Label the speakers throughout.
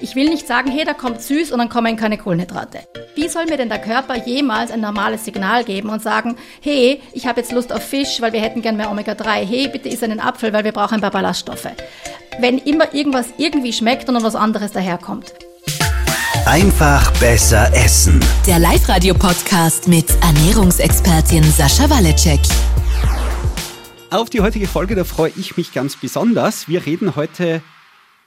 Speaker 1: Ich will nicht sagen, hey, da kommt süß und dann kommen keine Kohlenhydrate. Wie soll mir denn der Körper jemals ein normales Signal geben und sagen, hey, ich habe jetzt Lust auf Fisch, weil wir hätten gern mehr Omega-3. Hey, bitte isst einen Apfel, weil wir brauchen ein paar Ballaststoffe. Wenn immer irgendwas irgendwie schmeckt und dann was anderes daherkommt.
Speaker 2: Einfach besser essen.
Speaker 3: Der Live-Radio-Podcast mit Ernährungsexpertin Sascha Waleczek.
Speaker 4: Auf die heutige Folge, da freue ich mich ganz besonders. Wir reden heute,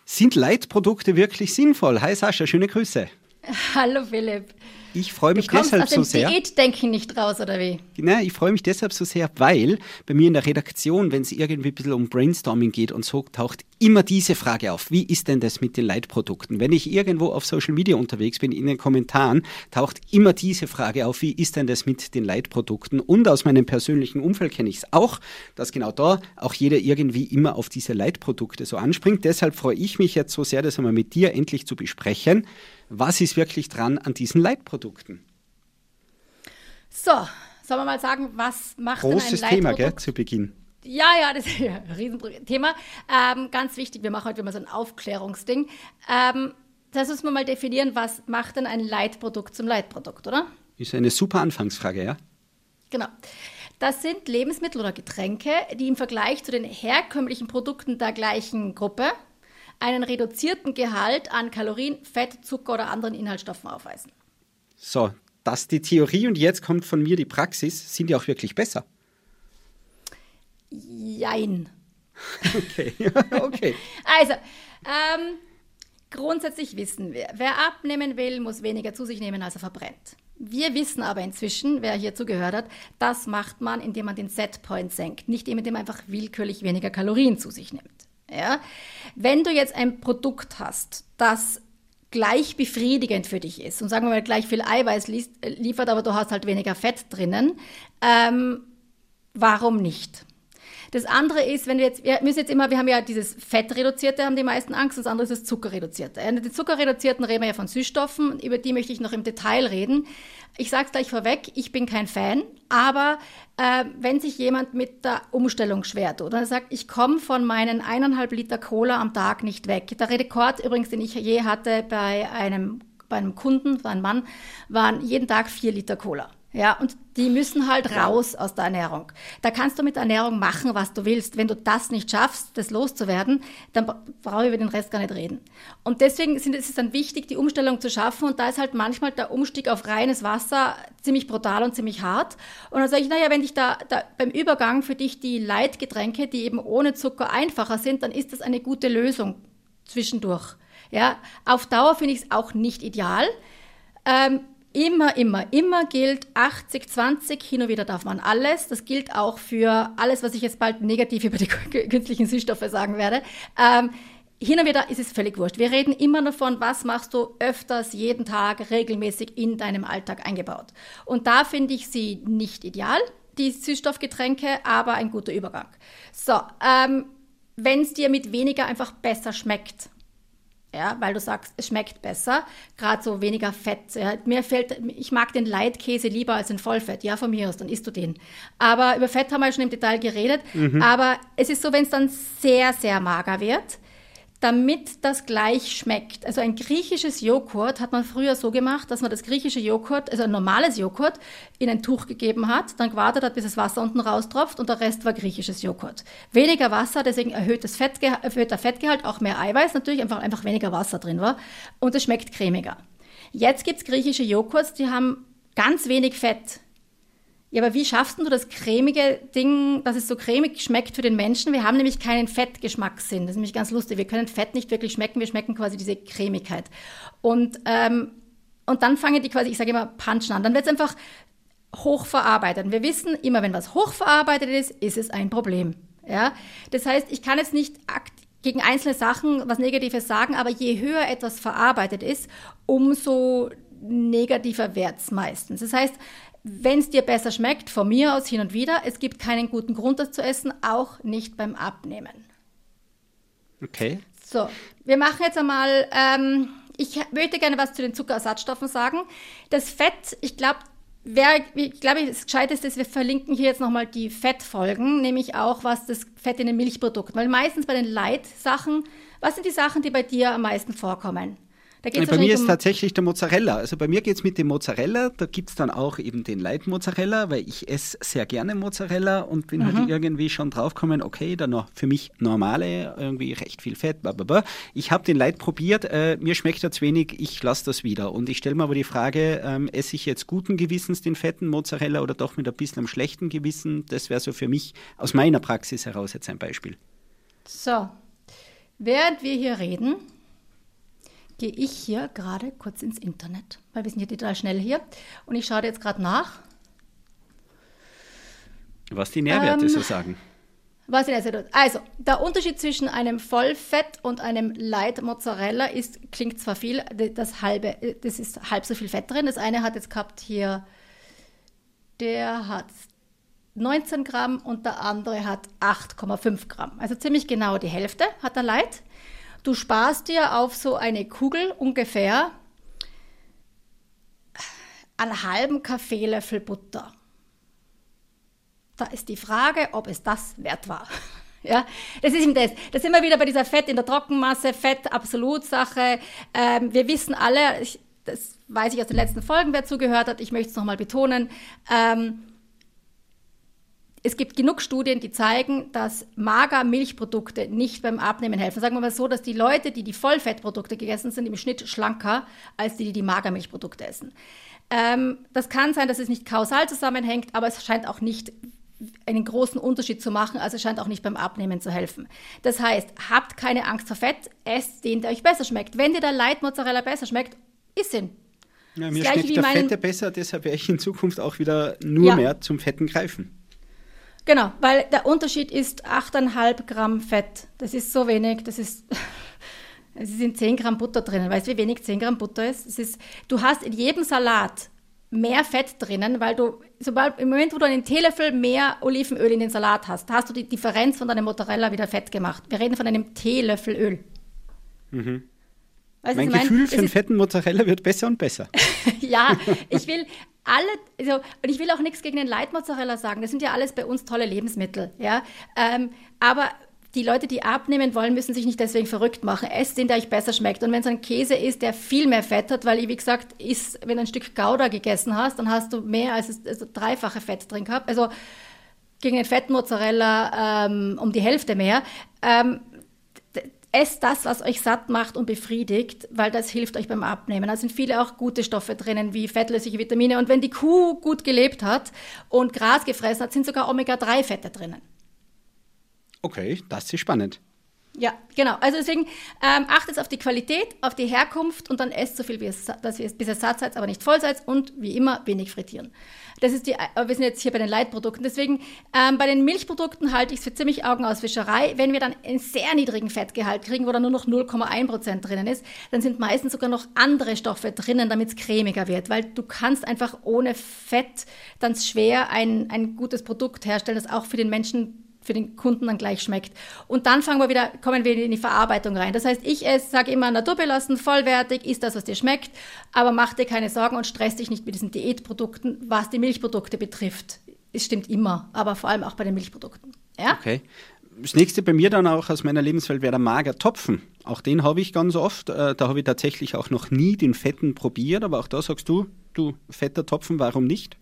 Speaker 4: sind Leitprodukte wirklich sinnvoll? Hi Sascha, schöne Grüße.
Speaker 1: Hallo Philipp.
Speaker 4: Ich freue mich deshalb
Speaker 1: aus dem
Speaker 4: so sehr.
Speaker 1: Diätdenken nicht raus, oder wie?
Speaker 4: Genau, ich freue mich deshalb so sehr, weil bei mir in der Redaktion, wenn es irgendwie ein bisschen um Brainstorming geht und so, taucht immer diese Frage auf. Wie ist denn das mit den Leitprodukten? Wenn ich irgendwo auf Social Media unterwegs bin, in den Kommentaren, taucht immer diese Frage auf. Wie ist denn das mit den Leitprodukten? Und aus meinem persönlichen Umfeld kenne ich es auch, dass genau da auch jeder irgendwie immer auf diese Leitprodukte so anspringt. Deshalb freue ich mich jetzt so sehr, das einmal mit dir endlich zu besprechen. Was ist wirklich dran an diesen Leitprodukten?
Speaker 1: So, sollen wir mal sagen, was macht
Speaker 4: Großes
Speaker 1: denn ein
Speaker 4: Thema,
Speaker 1: Leitprodukt?
Speaker 4: gell, zu Beginn.
Speaker 1: Ja, ja, das ist ein Riesenthema. Ähm, ganz wichtig, wir machen heute immer so ein Aufklärungsding. Ähm, das müssen wir mal definieren, was macht denn ein Leitprodukt zum Leitprodukt, oder?
Speaker 4: Ist eine super Anfangsfrage, ja?
Speaker 1: Genau. Das sind Lebensmittel oder Getränke, die im Vergleich zu den herkömmlichen Produkten der gleichen Gruppe einen reduzierten Gehalt an Kalorien, Fett, Zucker oder anderen Inhaltsstoffen aufweisen.
Speaker 4: So, das ist die Theorie und jetzt kommt von mir die Praxis. Sind die auch wirklich besser?
Speaker 1: Jein.
Speaker 4: Okay, okay.
Speaker 1: Also, ähm, grundsätzlich wissen wir, wer abnehmen will, muss weniger zu sich nehmen, als er verbrennt. Wir wissen aber inzwischen, wer hier zugehört hat, das macht man, indem man den Setpoint senkt, nicht indem man einfach willkürlich weniger Kalorien zu sich nimmt. Ja? Wenn du jetzt ein Produkt hast, das gleich befriedigend für dich ist und sagen wir mal gleich viel Eiweiß liefert, aber du hast halt weniger Fett drinnen, ähm, warum nicht? Das andere ist, wenn wir jetzt, wir müssen jetzt immer, wir haben ja dieses Fettreduzierte, haben die meisten Angst, das andere ist das Zuckerreduzierte. Ja, Die Zuckerreduzierten reden wir ja von Süßstoffen, über die möchte ich noch im Detail reden. Ich sage es gleich vorweg, ich bin kein Fan, aber äh, wenn sich jemand mit der Umstellung schwer tut und sagt, ich komme von meinen eineinhalb Liter Cola am Tag nicht weg. Der Rekord übrigens, den ich je hatte bei einem, bei einem Kunden, war ein Mann, waren jeden Tag vier Liter Cola. Ja, und die müssen halt raus aus der Ernährung. Da kannst du mit der Ernährung machen, was du willst. Wenn du das nicht schaffst, das loszuwerden, dann brauche ich über den Rest gar nicht reden. Und deswegen sind, ist es dann wichtig, die Umstellung zu schaffen. Und da ist halt manchmal der Umstieg auf reines Wasser ziemlich brutal und ziemlich hart. Und dann sage ich, naja, wenn dich da, da beim Übergang für dich die Leitgetränke, die eben ohne Zucker einfacher sind, dann ist das eine gute Lösung zwischendurch. Ja, auf Dauer finde ich es auch nicht ideal. Ähm, Immer, immer, immer gilt 80, 20, hin und wieder darf man alles. Das gilt auch für alles, was ich jetzt bald negativ über die künstlichen Süßstoffe sagen werde. Ähm, hin und wieder ist es völlig wurscht. Wir reden immer davon, was machst du öfters, jeden Tag, regelmäßig in deinem Alltag eingebaut. Und da finde ich sie nicht ideal, die Süßstoffgetränke, aber ein guter Übergang. So, ähm, wenn es dir mit weniger einfach besser schmeckt, ja, weil du sagst, es schmeckt besser, gerade so weniger Fett. Ja. Mir fällt, ich mag den Leitkäse lieber als den Vollfett. Ja, von mir aus, dann isst du den. Aber über Fett haben wir schon im Detail geredet.
Speaker 4: Mhm.
Speaker 1: Aber es ist so, wenn es dann sehr, sehr mager wird, damit das gleich schmeckt. Also ein griechisches Joghurt hat man früher so gemacht, dass man das griechische Joghurt, also ein normales Joghurt, in ein Tuch gegeben hat, dann gewartet hat, bis das Wasser unten raustropft und der Rest war griechisches Joghurt. Weniger Wasser, deswegen erhöhtes Fettgehalt, erhöhter Fettgehalt, auch mehr Eiweiß, natürlich einfach, einfach weniger Wasser drin war und es schmeckt cremiger. Jetzt gibt's griechische Joghurts, die haben ganz wenig Fett. Ja, aber wie schaffst du das cremige Ding, dass es so cremig schmeckt für den Menschen? Wir haben nämlich keinen Fettgeschmackssinn. Das ist nämlich ganz lustig. Wir können Fett nicht wirklich schmecken. Wir schmecken quasi diese Cremigkeit. Und, ähm, und dann fangen die quasi, ich sage immer, punchen an. Dann wird es einfach hochverarbeitet. Und wir wissen, immer wenn was hochverarbeitet ist, ist es ein Problem. Ja? Das heißt, ich kann jetzt nicht gegen einzelne Sachen was Negatives sagen, aber je höher etwas verarbeitet ist, umso negativer wird es meistens. Das heißt, wenn es dir besser schmeckt, von mir aus hin und wieder, es gibt keinen guten Grund, das zu essen, auch nicht beim Abnehmen.
Speaker 4: Okay.
Speaker 1: So, wir machen jetzt einmal, ähm, ich möchte gerne was zu den Zuckerersatzstoffen sagen. Das Fett, ich glaube, Wer, ich glaube, das Gescheiteste ist, wir verlinken hier jetzt nochmal die Fettfolgen, nämlich auch was das Fett in den Milchprodukten. Weil meistens bei den Light-Sachen, was sind die Sachen, die bei dir am meisten vorkommen?
Speaker 4: Geht's bei mir ist um tatsächlich der Mozzarella. Also bei mir geht es mit dem Mozzarella. Da gibt es dann auch eben den Light Mozzarella, weil ich esse sehr gerne Mozzarella und bin halt mhm. halt irgendwie schon draufgekommen, okay, dann noch für mich normale, irgendwie recht viel Fett, blablabla. Ich habe den Light probiert, äh, mir schmeckt er zu wenig, ich lasse das wieder. Und ich stelle mir aber die Frage, ähm, esse ich jetzt guten Gewissens den fetten Mozzarella oder doch mit ein bisschen einem schlechten Gewissen? Das wäre so für mich aus meiner Praxis heraus jetzt ein Beispiel.
Speaker 1: So, während wir hier reden, gehe ich hier gerade kurz ins Internet, weil wir sind hier total schnell hier. Und ich schaue jetzt gerade nach.
Speaker 4: Was die Nährwerte ähm, so sagen.
Speaker 1: Was die Nährwerte Also, der Unterschied zwischen einem Vollfett und einem Light Mozzarella ist, klingt zwar viel, das halbe, das ist halb so viel Fett drin. Das eine hat jetzt gehabt hier, der hat 19 Gramm und der andere hat 8,5 Gramm. Also ziemlich genau die Hälfte hat der Light. Du sparst dir auf so eine Kugel ungefähr einen halben Kaffeelöffel Butter. Da ist die Frage, ob es das wert war. Ja, das ist eben das. Da sind wir wieder bei dieser Fett in der Trockenmasse, Fett, Absolutsache. Ähm, wir wissen alle, ich, das weiß ich aus den letzten Folgen, wer zugehört hat, ich möchte es nochmal betonen, ähm, es gibt genug Studien, die zeigen, dass Mager-Milchprodukte nicht beim Abnehmen helfen. Sagen wir mal so, dass die Leute, die die Vollfettprodukte gegessen sind, im Schnitt schlanker als die, die die Magermilchprodukte essen. Ähm, das kann sein, dass es nicht kausal zusammenhängt, aber es scheint auch nicht einen großen Unterschied zu machen, also es scheint auch nicht beim Abnehmen zu helfen. Das heißt, habt keine Angst vor Fett, esst den, der euch besser schmeckt. Wenn dir der Light Mozzarella besser schmeckt, isst ihn.
Speaker 4: Ja, mir schmeckt der Fette besser, deshalb werde ich in Zukunft auch wieder nur ja. mehr zum Fetten greifen.
Speaker 1: Genau, weil der Unterschied ist 8,5 Gramm Fett. Das ist so wenig, das ist. Es sind 10 Gramm Butter drinnen. Weißt du, wie wenig 10 Gramm Butter ist? Es ist? Du hast in jedem Salat mehr Fett drinnen, weil du, sobald im Moment, wo du einen Teelöffel mehr Olivenöl in den Salat hast, hast du die Differenz von deinem Mozzarella wieder fett gemacht. Wir reden von einem Teelöffel Öl.
Speaker 4: Mhm. Weißt, mein Gefühl für einen fetten Mozzarella wird besser und besser.
Speaker 1: ja, ich will, alle, also, und ich will auch nichts gegen den Leitmozzarella sagen, das sind ja alles bei uns tolle Lebensmittel, ja. Ähm, aber die Leute, die abnehmen wollen, müssen sich nicht deswegen verrückt machen. Esst den, der euch besser schmeckt. Und wenn es ein Käse ist, der viel mehr Fett hat, weil, wie gesagt, ist, wenn du ein Stück Gouda gegessen hast, dann hast du mehr als also dreifache Fett drin gehabt. Also gegen den Fettmozzarella ähm, um die Hälfte mehr. Ähm, esst das, was euch satt macht und befriedigt, weil das hilft euch beim Abnehmen. Da sind viele auch gute Stoffe drinnen, wie fettlösliche Vitamine. Und wenn die Kuh gut gelebt hat und Gras gefressen hat, sind sogar Omega-3-Fette drinnen.
Speaker 4: Okay, das ist spannend.
Speaker 1: Ja, genau. Also deswegen ähm, achtet auf die Qualität, auf die Herkunft und dann esst so viel, wie es, dass ihr, bis ihr satt seid, aber nicht voll seid und wie immer wenig frittieren. Das ist die, wir sind jetzt hier bei den Leitprodukten. Deswegen ähm, bei den Milchprodukten halte ich es für ziemlich Augenauswischerei. Wenn wir dann einen sehr niedrigen Fettgehalt kriegen, wo dann nur noch 0,1 Prozent drinnen ist, dann sind meistens sogar noch andere Stoffe drinnen, damit es cremiger wird. Weil du kannst einfach ohne Fett dann schwer ein, ein gutes Produkt herstellen, das auch für den Menschen für den Kunden dann gleich schmeckt. Und dann fangen wir wieder, kommen wir in die Verarbeitung rein. Das heißt, ich sage immer naturbelassen, vollwertig, ist das, was dir schmeckt, aber mach dir keine Sorgen und stress dich nicht mit diesen Diätprodukten, was die Milchprodukte betrifft. Es stimmt immer, aber vor allem auch bei den Milchprodukten. Ja?
Speaker 4: Okay. Das nächste bei mir dann auch aus meiner Lebenswelt wäre der Magertopfen. Auch den habe ich ganz oft. Äh, da habe ich tatsächlich auch noch nie den fetten probiert, aber auch da sagst du, du fetter Topfen, warum nicht?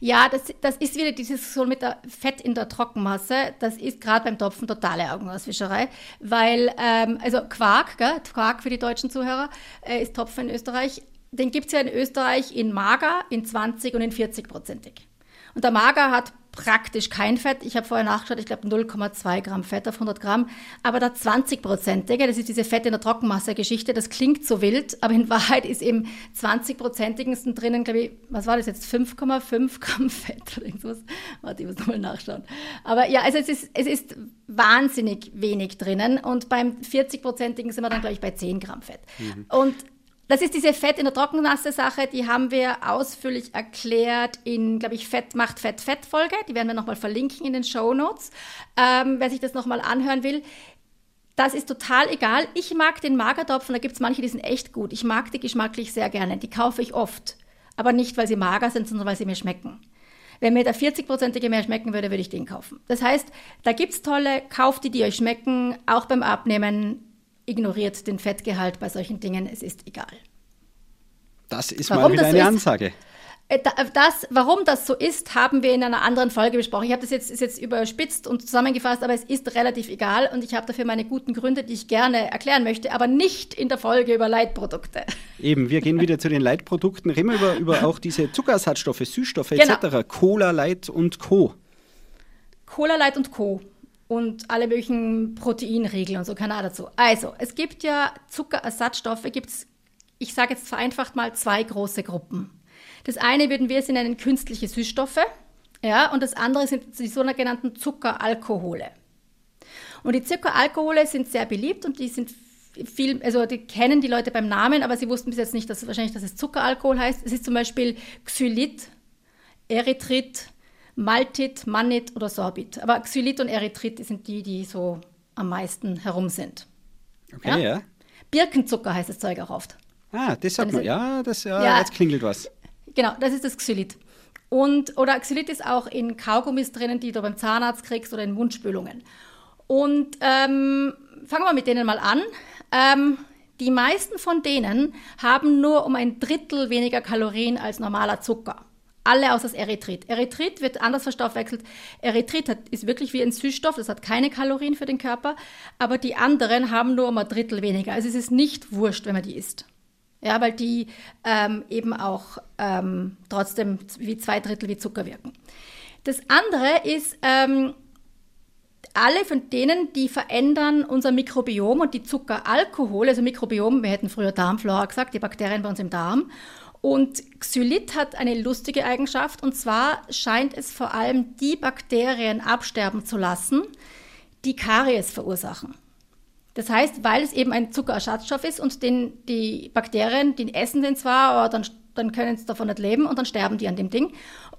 Speaker 1: Ja, das, das ist wieder dieses so mit der Fett in der Trockenmasse. Das ist gerade beim Topfen totale Augenauswischerei, weil, ähm, also Quark, gell? Quark für die deutschen Zuhörer, äh, ist Topfen in Österreich. Den gibt es ja in Österreich in mager, in 20 und in 40 prozentig. Und der Mager hat praktisch kein Fett. Ich habe vorher nachgeschaut, ich glaube 0,2 Gramm Fett auf 100 Gramm. Aber der 20-prozentige, das ist diese Fett in der Trockenmasse-Geschichte, das klingt so wild, aber in Wahrheit ist eben 20-prozentigen drinnen, glaube ich, was war das jetzt, 5,5 Gramm Fett oder irgendwas. Warte, ich muss nochmal nachschauen. Aber ja, also es ist, es ist wahnsinnig wenig drinnen und beim 40-prozentigen sind wir dann, glaube ich, bei 10 Gramm Fett. Mhm. Und das ist diese Fett in der Trockenmasse-Sache, die haben wir ausführlich erklärt in, glaube ich, Fett macht Fett Fett Folge. Die werden wir nochmal verlinken in den Show Notes, ähm, wer sich das nochmal anhören will. Das ist total egal. Ich mag den Magertopfen, da gibt es manche, die sind echt gut. Ich mag die geschmacklich sehr gerne. Die kaufe ich oft. Aber nicht, weil sie mager sind, sondern weil sie mir schmecken. Wenn mir der 40-prozentige mehr schmecken würde, würde ich den kaufen. Das heißt, da gibt es tolle, kauft die, die euch schmecken, auch beim Abnehmen ignoriert den Fettgehalt bei solchen Dingen, es ist egal.
Speaker 4: Das ist
Speaker 1: Warum
Speaker 4: mal wieder eine
Speaker 1: so ist?
Speaker 4: Ansage.
Speaker 1: Äh, da- Das, warum das so ist, haben wir in einer anderen Folge besprochen. Ich habe das jetzt, ist jetzt überspitzt und zusammengefasst, aber es ist relativ egal und ich habe dafür meine guten Gründe, die ich gerne erklären möchte, aber nicht in der Folge über Leitprodukte.
Speaker 4: Eben, wir gehen wieder zu den Leitprodukten, reden wir über, über auch diese Zuckerersatzstoffe, Süßstoffe etc.
Speaker 1: Genau.
Speaker 4: Cola, Light und Co.
Speaker 1: Cola Light und Co. Und alle möglichen Proteinriegel und so, keine Ahnung dazu. Also, es gibt ja Zuckerersatzstoffe, gibt es, ich sage jetzt vereinfacht mal, zwei große Gruppen. Das eine würden wir es nennen künstliche Süßstoffe, ja, und das andere sind die sogenannten Zuckeralkohole. Und die Zuckeralkohole sind sehr beliebt und die sind viel, also die kennen die Leute beim Namen, aber sie wussten bis jetzt nicht, dass wahrscheinlich, dass es Zuckeralkohol heißt. Es ist zum Beispiel Xylit, Erythrit, Maltit, Mannit oder Sorbit. Aber Xylit und Erythrit sind die, die so am meisten herum sind.
Speaker 4: Okay,
Speaker 1: Ja.
Speaker 4: ja.
Speaker 1: Birkenzucker heißt das Zeug auch oft.
Speaker 4: Ah, das sagt man. Ja, das, ja,
Speaker 1: Ja.
Speaker 4: jetzt klingelt was.
Speaker 1: Genau, das ist das Xylit. Und, oder Xylit ist auch in Kaugummis drinnen, die du beim Zahnarzt kriegst oder in Mundspülungen. Und ähm, fangen wir mit denen mal an. Ähm, die meisten von denen haben nur um ein Drittel weniger Kalorien als normaler Zucker. Alle außer das Erythrit. Erythrit wird anders verstoffwechselt. Erythrit hat, ist wirklich wie ein Süßstoff, das hat keine Kalorien für den Körper, aber die anderen haben nur um ein Drittel weniger. Also es ist nicht wurscht, wenn man die isst. Ja, weil die ähm, eben auch ähm, trotzdem wie zwei Drittel wie Zucker wirken. Das andere ist, ähm, alle von denen, die verändern unser Mikrobiom und die Zuckeralkohole, also Mikrobiom, wir hätten früher Darmflora gesagt, die Bakterien bei uns im Darm. Und Xylit hat eine lustige Eigenschaft und zwar scheint es vor allem die Bakterien absterben zu lassen, die Karies verursachen. Das heißt, weil es eben ein Zuckerersatzstoff ist und den, die Bakterien, die essen den zwar, aber dann, dann können sie davon nicht leben und dann sterben die an dem Ding.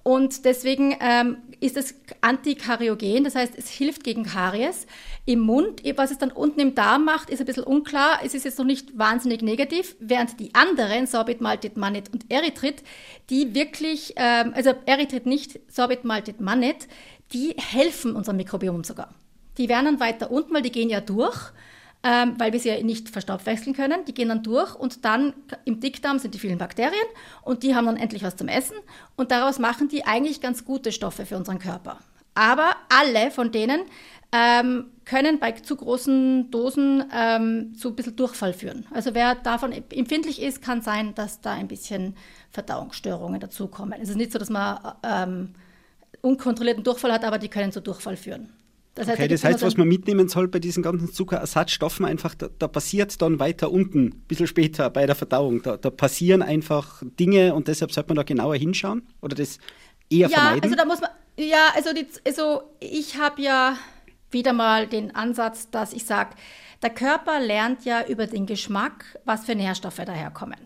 Speaker 1: Und deswegen ähm, ist es antikariogen, das heißt, es hilft gegen Karies. Im Mund, was es dann unten im Darm macht, ist ein bisschen unklar. Es ist jetzt noch nicht wahnsinnig negativ, während die anderen, Sorbit, Maltit, Mannit und Erythrit, die wirklich, ähm, also Erythrit nicht, Sorbit, Maltit, Mannit, die helfen unserem Mikrobiom sogar. Die werden dann weiter unten, weil die gehen ja durch ähm, weil wir sie ja nicht verstoffwechseln können. Die gehen dann durch und dann im Dickdarm sind die vielen Bakterien und die haben dann endlich was zum Essen und daraus machen die eigentlich ganz gute Stoffe für unseren Körper. Aber alle von denen ähm, können bei zu großen Dosen ähm, zu ein bisschen Durchfall führen. Also wer davon empfindlich ist, kann sein, dass da ein bisschen Verdauungsstörungen dazukommen. Es ist nicht so, dass man ähm, unkontrollierten Durchfall hat, aber die können zu Durchfall führen. Das
Speaker 4: Okay,
Speaker 1: da
Speaker 4: das heißt, was man mitnehmen soll bei diesen ganzen Zuckerersatzstoffen, einfach, da, da passiert dann weiter unten, ein bisschen später bei der Verdauung. Da, da passieren einfach Dinge und deshalb sollte man da genauer hinschauen oder das eher
Speaker 1: ja,
Speaker 4: vermeiden.
Speaker 1: also da muss man, ja, also, die, also ich habe ja wieder mal den Ansatz, dass ich sage, der Körper lernt ja über den Geschmack, was für Nährstoffe daherkommen.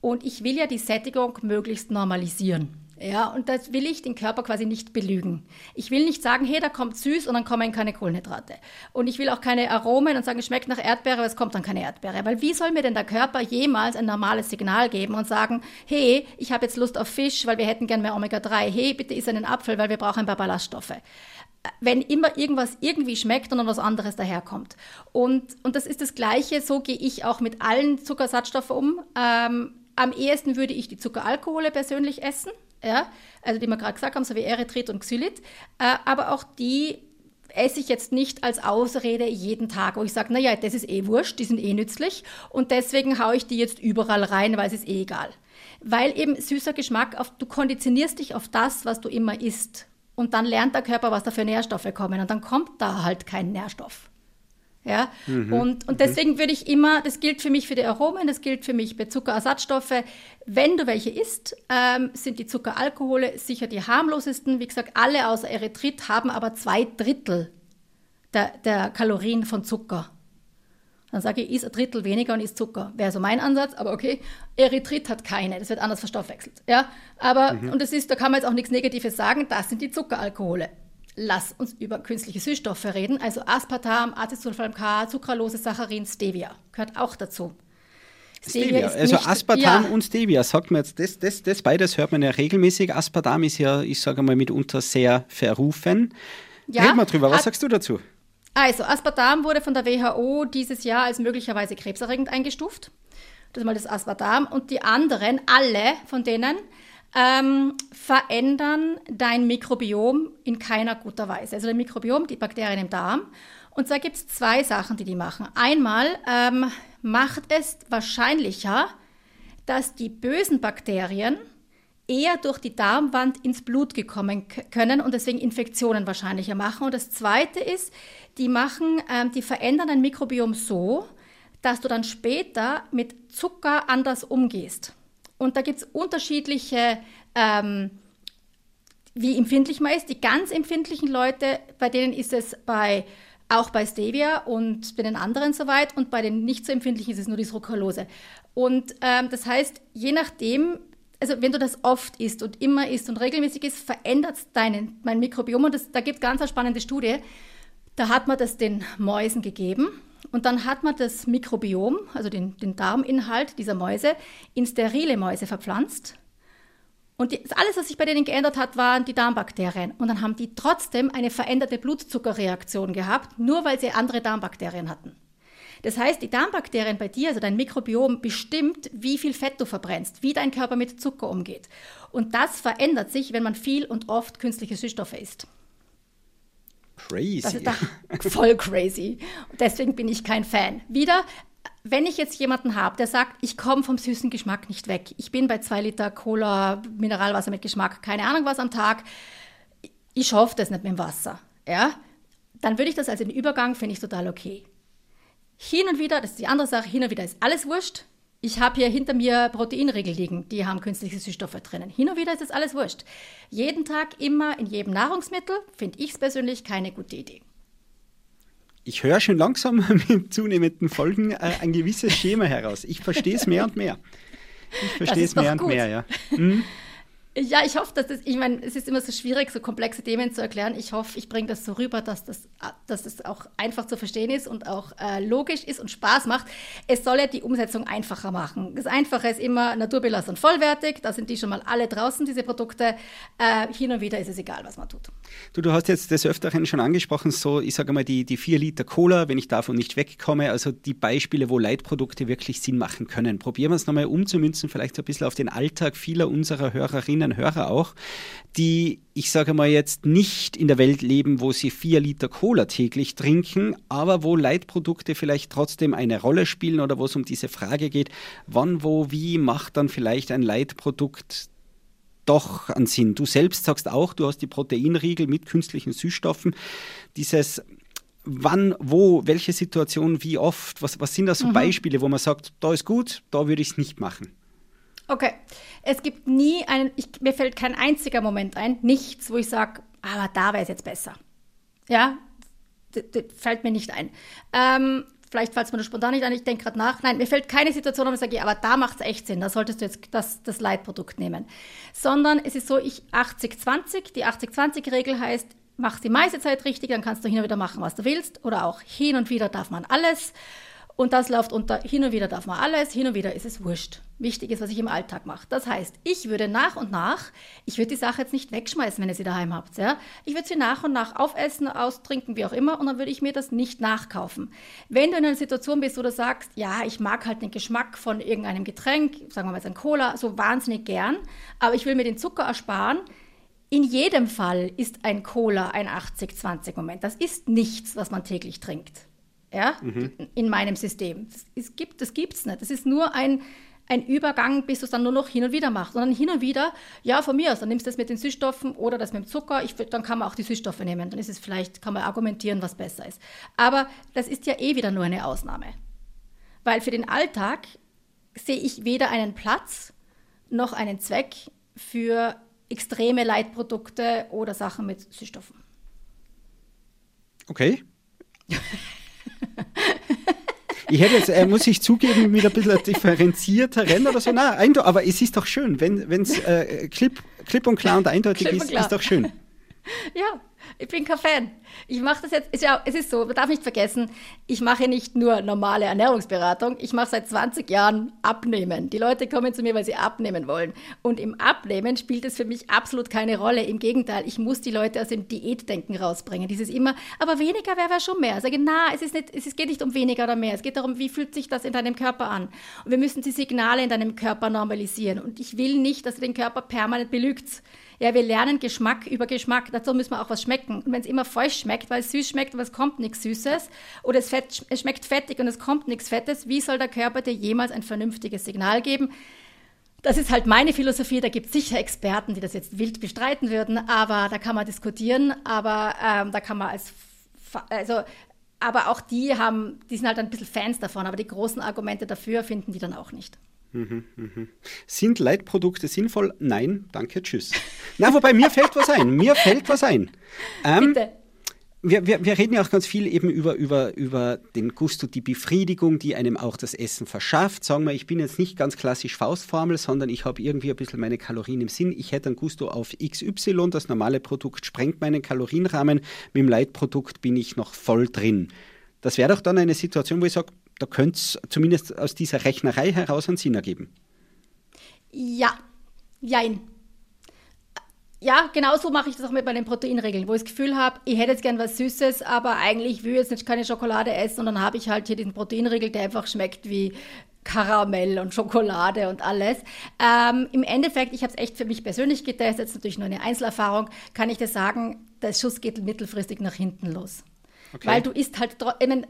Speaker 1: Und ich will ja die Sättigung möglichst normalisieren. Ja, und das will ich den Körper quasi nicht belügen. Ich will nicht sagen, hey, da kommt süß und dann kommen keine Kohlenhydrate. Und ich will auch keine Aromen und sagen, es schmeckt nach Erdbeere, aber es kommt dann keine Erdbeere. Weil wie soll mir denn der Körper jemals ein normales Signal geben und sagen, hey, ich habe jetzt Lust auf Fisch, weil wir hätten gern mehr Omega-3. Hey, bitte iss einen Apfel, weil wir brauchen ein paar Ballaststoffe wenn immer irgendwas irgendwie schmeckt und dann was anderes daherkommt. Und, und das ist das Gleiche, so gehe ich auch mit allen Zuckersatzstoffen um. Ähm, am ehesten würde ich die Zuckeralkohole persönlich essen, ja, also die wir gerade gesagt haben, so wie Erythrit und Xylit, äh, aber auch die esse ich jetzt nicht als Ausrede jeden Tag, wo ich sage, naja, das ist eh wurscht, die sind eh nützlich und deswegen haue ich die jetzt überall rein, weil es ist eh egal. Weil eben süßer Geschmack, auf, du konditionierst dich auf das, was du immer isst. Und dann lernt der Körper, was da für Nährstoffe kommen. Und dann kommt da halt kein Nährstoff. Ja, und, und deswegen würde ich immer, das gilt für mich für die Aromen, das gilt für mich bei Zuckerersatzstoffe. Wenn du welche isst, ähm, sind die Zuckeralkohole sicher die harmlosesten. Wie gesagt, alle außer Erythrit haben aber zwei Drittel der, der Kalorien von Zucker. Dann sage ich, iss ein Drittel weniger und isst Zucker. Wäre so mein Ansatz, aber okay. Erythrit hat keine, das wird anders verstoffwechselt. Ja, aber, und das ist, da kann man jetzt auch nichts Negatives sagen, das sind die Zuckeralkohole. Lass uns über künstliche Süßstoffe reden, also Aspartam, Acesulfam-K, Sucralose, Saccharin, Stevia. Gehört auch dazu.
Speaker 4: Stevia,
Speaker 1: ist
Speaker 4: also
Speaker 1: nicht-
Speaker 4: Aspartam
Speaker 1: ja,
Speaker 4: und Stevia, sagt man jetzt, das, das, das beides hört man ja regelmäßig. Aspartam ist ja, ich sage mal, mitunter sehr verrufen.
Speaker 1: Ja,
Speaker 4: Reden wir drüber, was
Speaker 1: hat-
Speaker 4: sagst du dazu?
Speaker 1: Also, Aspartam wurde von der WHO dieses Jahr als möglicherweise krebserregend eingestuft. Das ist mal das Aspartam. Und die anderen, alle von denen, ähm, verändern dein Mikrobiom in keiner guter Weise. Also dein Mikrobiom, die Bakterien im Darm. Und zwar gibt es zwei Sachen, die die machen. Einmal ähm, macht es wahrscheinlicher, dass die bösen Bakterien eher durch die Darmwand ins Blut gekommen können und deswegen Infektionen wahrscheinlicher machen. Und das Zweite ist, die machen, ähm, die verändern dein Mikrobiom so, dass du dann später mit Zucker anders umgehst. Und da gibt es unterschiedliche, ähm, wie empfindlich man ist. Die ganz empfindlichen Leute, bei denen ist es bei auch bei Stevia und bei den anderen soweit und bei den nicht so empfindlichen ist es nur die Sucralose. Und ähm, das heißt, je nachdem, also wenn du das oft isst und immer isst und regelmäßig isst, verändert es dein Mikrobiom. Und das, da gibt es ganz eine spannende Studie. Da hat man das den Mäusen gegeben und dann hat man das Mikrobiom, also den, den Darminhalt dieser Mäuse, in sterile Mäuse verpflanzt. Und die, alles, was sich bei denen geändert hat, waren die Darmbakterien. Und dann haben die trotzdem eine veränderte Blutzuckerreaktion gehabt, nur weil sie andere Darmbakterien hatten. Das heißt, die Darmbakterien bei dir, also dein Mikrobiom, bestimmt, wie viel Fett du verbrennst, wie dein Körper mit Zucker umgeht. Und das verändert sich, wenn man viel und oft künstliche Süßstoffe isst.
Speaker 4: Crazy.
Speaker 1: Das voll crazy. Und deswegen bin ich kein Fan. Wieder, wenn ich jetzt jemanden habe, der sagt, ich komme vom süßen Geschmack nicht weg. Ich bin bei zwei Liter Cola, Mineralwasser mit Geschmack, keine Ahnung was am Tag. Ich hoffe das nicht mit dem Wasser. Ja? Dann würde ich das als einen Übergang, finde ich total okay. Hin und wieder, das ist die andere Sache, hin und wieder ist alles wurscht. Ich habe hier hinter mir Proteinriegel liegen, die haben künstliche Süßstoffe drinnen. Hin und wieder ist das alles wurscht. Jeden Tag, immer, in jedem Nahrungsmittel, finde ich es persönlich keine gute Idee.
Speaker 4: Ich höre schon langsam mit zunehmenden Folgen äh, ein gewisses Schema heraus. Ich verstehe es mehr und mehr. Ich verstehe es mehr und mehr, ja. Mhm.
Speaker 1: Ja, ich hoffe, dass das, ich meine, es ist immer so schwierig, so komplexe Themen zu erklären. Ich hoffe, ich bringe das so rüber, dass das, dass das auch einfach zu verstehen ist und auch äh, logisch ist und Spaß macht. Es soll ja die Umsetzung einfacher machen. Das Einfache ist immer naturbelassen und vollwertig. Da sind die schon mal alle draußen, diese Produkte. Äh, hin und wieder ist es egal, was man tut.
Speaker 4: Du, du hast jetzt des Öfteren schon angesprochen, so, ich sage mal, die, die vier Liter Cola, wenn ich davon nicht wegkomme, also die Beispiele, wo Leitprodukte wirklich Sinn machen können. Probieren wir es nochmal umzumünzen, vielleicht so ein bisschen auf den Alltag vieler unserer Hörerinnen Hörerinnen, Hörer auch, die, ich sage mal jetzt, nicht in der Welt leben, wo sie vier Liter Cola täglich trinken, aber wo Leitprodukte vielleicht trotzdem eine Rolle spielen oder wo es um diese Frage geht, wann, wo, wie macht dann vielleicht ein Leitprodukt doch an Sinn. Du selbst sagst auch, du hast die Proteinriegel mit künstlichen Süßstoffen. Dieses wann, wo, welche Situation, wie oft, was, was sind da so mhm. Beispiele, wo man sagt, da ist gut, da würde ich es nicht machen?
Speaker 1: Okay. Es gibt nie einen, ich, mir fällt kein einziger Moment ein, nichts, wo ich sage, aber da wäre es jetzt besser. Ja, das, das fällt mir nicht ein. Ähm, vielleicht fällt es mir nur spontan nicht ein, ich denke gerade nach. Nein, mir fällt keine Situation, wo ich sage, aber da macht es echt Sinn, da solltest du jetzt das, das Leitprodukt nehmen. Sondern es ist so, ich 80-20, die 80-20-Regel heißt, mach die meiste Zeit richtig, dann kannst du hin und wieder machen, was du willst. Oder auch hin und wieder darf man alles. Und das läuft unter, hin und wieder darf man alles, hin und wieder ist es wurscht. Wichtig ist, was ich im Alltag mache. Das heißt, ich würde nach und nach, ich würde die Sache jetzt nicht wegschmeißen, wenn ihr sie daheim habt. Ja? Ich würde sie nach und nach aufessen, austrinken, wie auch immer, und dann würde ich mir das nicht nachkaufen. Wenn du in einer Situation bist, wo du sagst, ja, ich mag halt den Geschmack von irgendeinem Getränk, sagen wir mal jetzt ein Cola, so wahnsinnig gern, aber ich will mir den Zucker ersparen, in jedem Fall ist ein Cola ein 80-20-Moment. Das ist nichts, was man täglich trinkt ja, mhm. in meinem System. Das, gibt es gibt's nicht. Das ist nur ein, ein Übergang, bis du es dann nur noch hin und wieder machst. Dann hin und wieder, ja, von mir aus, dann nimmst du das mit den Süßstoffen oder das mit dem Zucker. Ich, dann kann man auch die Süßstoffe nehmen. Dann ist es vielleicht, kann man argumentieren, was besser ist. Aber das ist ja eh wieder nur eine Ausnahme. Weil für den Alltag sehe ich weder einen Platz noch einen Zweck für extreme Leitprodukte oder Sachen mit Süßstoffen.
Speaker 4: Okay. Ich hätte jetzt, äh, muss ich zugeben, mit ein bisschen differenzierter Rennen oder so. Nein, aber es ist doch schön, wenn es äh, klipp, klipp und klar und eindeutig ist, klar. ist doch schön.
Speaker 1: Ja, ich bin kein Fan. Ich mache das jetzt, ja, es ist so, man darf nicht vergessen, ich mache nicht nur normale Ernährungsberatung, ich mache seit 20 Jahren Abnehmen. Die Leute kommen zu mir, weil sie abnehmen wollen. Und im Abnehmen spielt es für mich absolut keine Rolle. Im Gegenteil, ich muss die Leute aus dem Diätdenken rausbringen. Dieses immer, aber weniger wäre schon mehr. Ich sage, na, es, ist nicht, es geht nicht um weniger oder mehr. Es geht darum, wie fühlt sich das in deinem Körper an. Und wir müssen die Signale in deinem Körper normalisieren. Und ich will nicht, dass du den Körper permanent belügt. Ja, wir lernen Geschmack über Geschmack. Dazu müssen wir auch was schmecken. Und wenn es immer falsch schmeckt, weil es süß schmeckt, aber es kommt nichts Süßes, oder es, fett, es schmeckt fettig und es kommt nichts Fettes, wie soll der Körper dir jemals ein vernünftiges Signal geben? Das ist halt meine Philosophie. Da gibt es sicher Experten, die das jetzt wild bestreiten würden, aber da kann man diskutieren. Aber ähm, da kann man als, also, aber auch die haben, die sind halt ein bisschen Fans davon. Aber die großen Argumente dafür finden die dann auch nicht.
Speaker 4: Mhm, mhm. Sind Leitprodukte sinnvoll? Nein, danke, tschüss. Na, wobei mir fällt was ein. Mir fällt was ein.
Speaker 1: Ähm, Bitte.
Speaker 4: Wir, wir, wir, reden ja auch ganz viel eben über, über, über den Gusto, die Befriedigung, die einem auch das Essen verschafft. Sagen wir, ich bin jetzt nicht ganz klassisch Faustformel, sondern ich habe irgendwie ein bisschen meine Kalorien im Sinn. Ich hätte ein Gusto auf XY, das normale Produkt sprengt meinen Kalorienrahmen, mit dem Leitprodukt bin ich noch voll drin. Das wäre doch dann eine Situation, wo ich sage, da könnte es zumindest aus dieser Rechnerei heraus einen Sinn ergeben.
Speaker 1: Ja, jein. Ja, genau so mache ich das auch mit meinen Proteinregeln, wo ich das Gefühl habe, ich hätte jetzt gern was Süßes, aber eigentlich will ich jetzt nicht keine Schokolade essen und dann habe ich halt hier diesen Proteinriegel, der einfach schmeckt wie Karamell und Schokolade und alles. Ähm, Im Endeffekt, ich habe es echt für mich persönlich getestet, jetzt natürlich nur eine Einzelerfahrung, kann ich dir sagen, der Schuss geht mittelfristig nach hinten los. Okay. Weil du isst halt,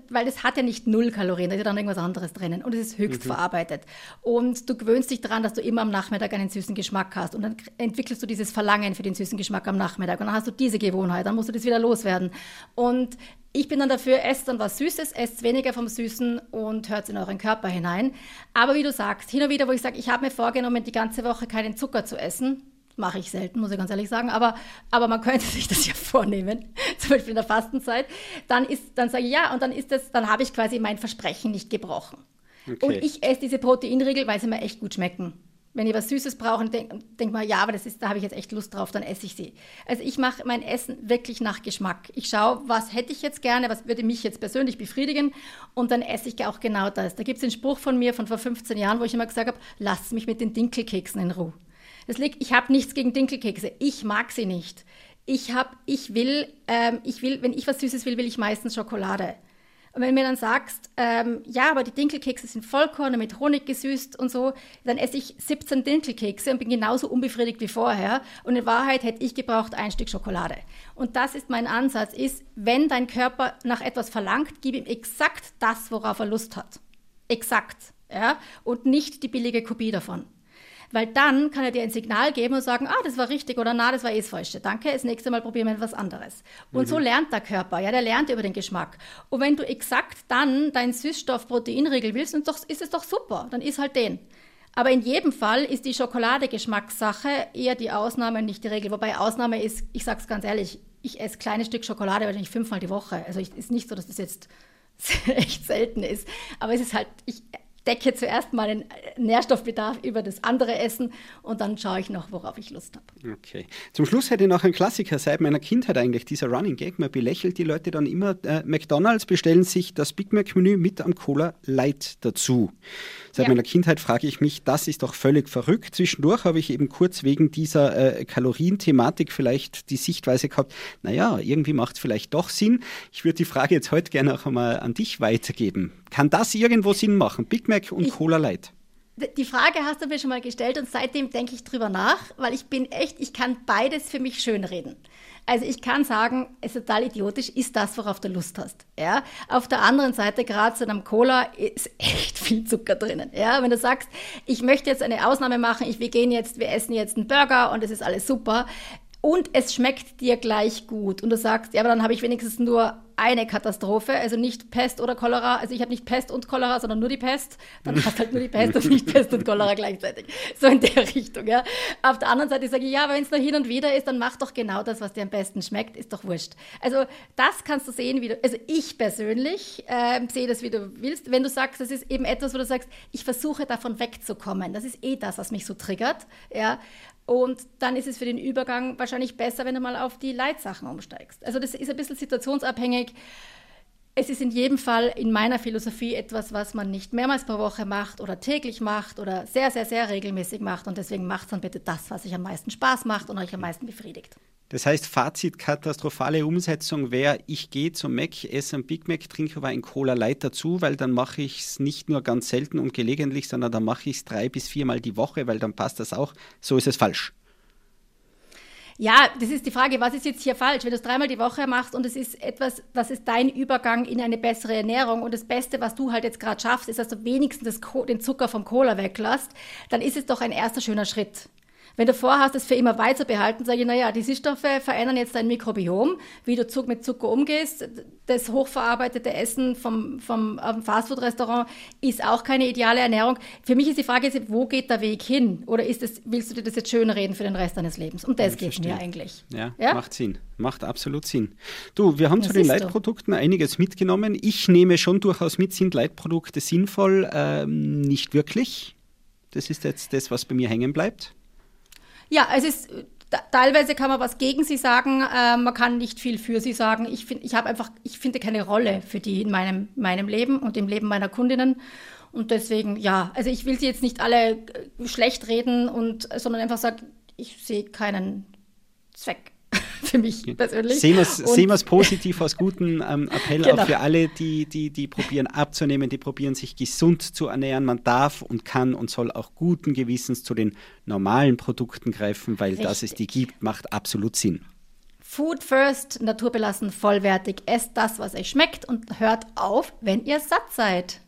Speaker 1: weil das hat ja nicht null Kalorien, da ist ja dann irgendwas anderes drinnen und es ist höchst mhm. verarbeitet. Und du gewöhnst dich daran, dass du immer am Nachmittag einen süßen Geschmack hast und dann entwickelst du dieses Verlangen für den süßen Geschmack am Nachmittag und dann hast du diese Gewohnheit, dann musst du das wieder loswerden. Und ich bin dann dafür, esst dann was Süßes, esst weniger vom Süßen und hört in euren Körper hinein. Aber wie du sagst, hin und wieder, wo ich sage, ich habe mir vorgenommen, die ganze Woche keinen Zucker zu essen, Mache ich selten, muss ich ganz ehrlich sagen, aber, aber man könnte sich das ja vornehmen, zum Beispiel in der Fastenzeit. Dann, ist, dann sage ich ja, und dann ist das, dann habe ich quasi mein Versprechen nicht gebrochen. Okay. Und ich esse diese Proteinriegel, weil sie mir echt gut schmecken. Wenn ich was Süßes brauche, denke denk mal, ja, aber das ist, da habe ich jetzt echt Lust drauf, dann esse ich sie. Also ich mache mein Essen wirklich nach Geschmack. Ich schaue, was hätte ich jetzt gerne, was würde mich jetzt persönlich befriedigen und dann esse ich auch genau das. Da gibt es einen Spruch von mir von vor 15 Jahren, wo ich immer gesagt habe, lass mich mit den Dinkelkeksen in Ruhe. Das liegt, ich habe nichts gegen Dinkelkekse. Ich mag sie nicht. Ich habe, ich will, ähm, ich will, wenn ich was Süßes will, will ich meistens Schokolade. Und wenn du mir dann sagst, ähm, ja, aber die Dinkelkekse sind Vollkorn mit Honig gesüßt und so, dann esse ich 17 Dinkelkekse und bin genauso unbefriedigt wie vorher. Und in Wahrheit hätte ich gebraucht ein Stück Schokolade. Und das ist mein Ansatz, ist, wenn dein Körper nach etwas verlangt, gib ihm exakt das, worauf er Lust hat. Exakt. Ja? Und nicht die billige Kopie davon. Weil dann kann er dir ein Signal geben und sagen, ah, das war richtig oder na, das war eh das Falsche. Danke, das nächste Mal probieren wir etwas anderes. Und mhm. so lernt der Körper, ja, der lernt über den Geschmack. Und wenn du exakt dann deinen Süßstoff-Proteinriegel willst, dann ist es doch super, dann isst halt den. Aber in jedem Fall ist die Schokolade-Geschmackssache eher die Ausnahme und nicht die Regel. Wobei Ausnahme ist, ich sag's ganz ehrlich, ich esse kleine Stück Schokolade wahrscheinlich fünfmal die Woche. Also es ist nicht so, dass das jetzt echt selten ist. Aber es ist halt, ich decke zuerst mal den Nährstoffbedarf über das andere Essen und dann schaue ich noch, worauf ich Lust habe.
Speaker 4: Okay. Zum Schluss hätte ich noch ein Klassiker seit meiner Kindheit eigentlich, dieser Running Gag. Man belächelt die Leute dann immer. Äh, McDonalds bestellen sich das Big Mac Menü mit am Cola Light dazu. Seit ja. meiner Kindheit frage ich mich, das ist doch völlig verrückt. Zwischendurch habe ich eben kurz wegen dieser äh, Kalorienthematik vielleicht die Sichtweise gehabt, naja, irgendwie macht es vielleicht doch Sinn. Ich würde die Frage jetzt heute gerne auch einmal an dich weitergeben. Kann das irgendwo Sinn machen? Big Mac und ich, Cola Light?
Speaker 1: Die Frage hast du mir schon mal gestellt und seitdem denke ich drüber nach, weil ich bin echt, ich kann beides für mich schönreden. Also ich kann sagen, es ist total idiotisch, ist das, worauf du Lust hast. Ja? Auf der anderen Seite, gerade zu einem Cola, ist echt viel Zucker drinnen. Ja? Wenn du sagst, ich möchte jetzt eine Ausnahme machen, ich, wir gehen jetzt, wir essen jetzt einen Burger und es ist alles super, und es schmeckt dir gleich gut. Und du sagst, ja, aber dann habe ich wenigstens nur eine Katastrophe, also nicht Pest oder Cholera. Also ich habe nicht Pest und Cholera, sondern nur die Pest. Dann hast halt nur die Pest und nicht Pest und Cholera gleichzeitig. So in der Richtung, ja. Auf der anderen Seite sage ich, ja, wenn es nur hin und wieder ist, dann mach doch genau das, was dir am besten schmeckt, ist doch wurscht. Also das kannst du sehen, wie du, also ich persönlich äh, sehe das, wie du willst. Wenn du sagst, das ist eben etwas, wo du sagst, ich versuche davon wegzukommen, das ist eh das, was mich so triggert, ja. Und dann ist es für den Übergang wahrscheinlich besser, wenn du mal auf die Leitsachen umsteigst. Also das ist ein bisschen situationsabhängig. Es ist in jedem Fall in meiner Philosophie etwas, was man nicht mehrmals pro Woche macht oder täglich macht oder sehr, sehr, sehr regelmäßig macht. Und deswegen macht dann bitte das, was euch am meisten Spaß macht und euch am meisten befriedigt.
Speaker 4: Das heißt, Fazit, katastrophale Umsetzung wäre, ich gehe zum Mac, esse ein Big Mac, trinke aber ein Cola Light dazu, weil dann mache ich es nicht nur ganz selten und gelegentlich, sondern dann mache ich es drei bis viermal die Woche, weil dann passt das auch. So ist es falsch.
Speaker 1: Ja, das ist die Frage, was ist jetzt hier falsch? Wenn du es dreimal die Woche machst und es ist etwas, was ist dein Übergang in eine bessere Ernährung und das Beste, was du halt jetzt gerade schaffst, ist, dass du wenigstens den Zucker vom Cola weglässt, dann ist es doch ein erster schöner Schritt. Wenn du vorhast, das für immer beizubehalten, sage ich, naja, die Süßstoffe verändern jetzt dein Mikrobiom, wie du mit Zucker umgehst. Das hochverarbeitete Essen vom, vom Fastfood-Restaurant ist auch keine ideale Ernährung. Für mich ist die Frage, wo geht der Weg hin? Oder ist es, willst du dir das jetzt schön reden für den Rest deines Lebens? Um das geht es mir eigentlich.
Speaker 4: Ja, ja, macht Sinn. Macht absolut Sinn. Du, wir haben das zu den Leitprodukten du. einiges mitgenommen. Ich nehme schon durchaus mit, sind Leitprodukte sinnvoll? Ähm, nicht wirklich. Das ist jetzt das, was bei mir hängen bleibt.
Speaker 1: Ja, es ist teilweise kann man was gegen sie sagen, äh, man kann nicht viel für sie sagen. Ich finde, ich habe einfach, ich finde keine Rolle für die in meinem, meinem Leben und im Leben meiner Kundinnen. Und deswegen, ja, also ich will sie jetzt nicht alle äh, schlecht reden und, sondern einfach sagen, ich sehe keinen Zweck für mich persönlich.
Speaker 4: Sehen wir es positiv aus guten ähm, Appell genau. auch für alle, die, die, die probieren abzunehmen, die probieren sich gesund zu ernähren. Man darf und kann und soll auch guten Gewissens zu den normalen Produkten greifen, weil Richtig. dass es die gibt, macht absolut Sinn.
Speaker 1: Food first, naturbelassen, vollwertig. Esst das, was euch schmeckt und hört auf, wenn ihr satt seid.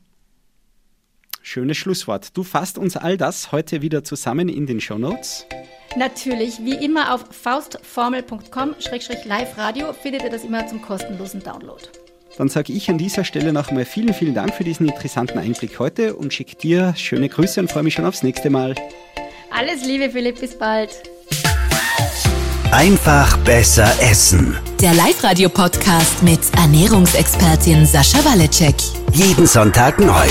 Speaker 4: Schönes Schlusswort. Du fasst uns all das heute wieder zusammen in den Show Notes.
Speaker 1: Natürlich, wie immer auf faustformel.com-live-radio findet ihr das immer zum kostenlosen Download.
Speaker 4: Dann sage ich an dieser Stelle nochmal vielen, vielen Dank für diesen interessanten Einblick heute und schicke dir schöne Grüße und freue mich schon aufs nächste Mal.
Speaker 1: Alles Liebe, Philipp, bis bald.
Speaker 2: Einfach besser essen.
Speaker 3: Der Live-Radio-Podcast mit Ernährungsexpertin Sascha Waleczek.
Speaker 2: Jeden Sonntag neu.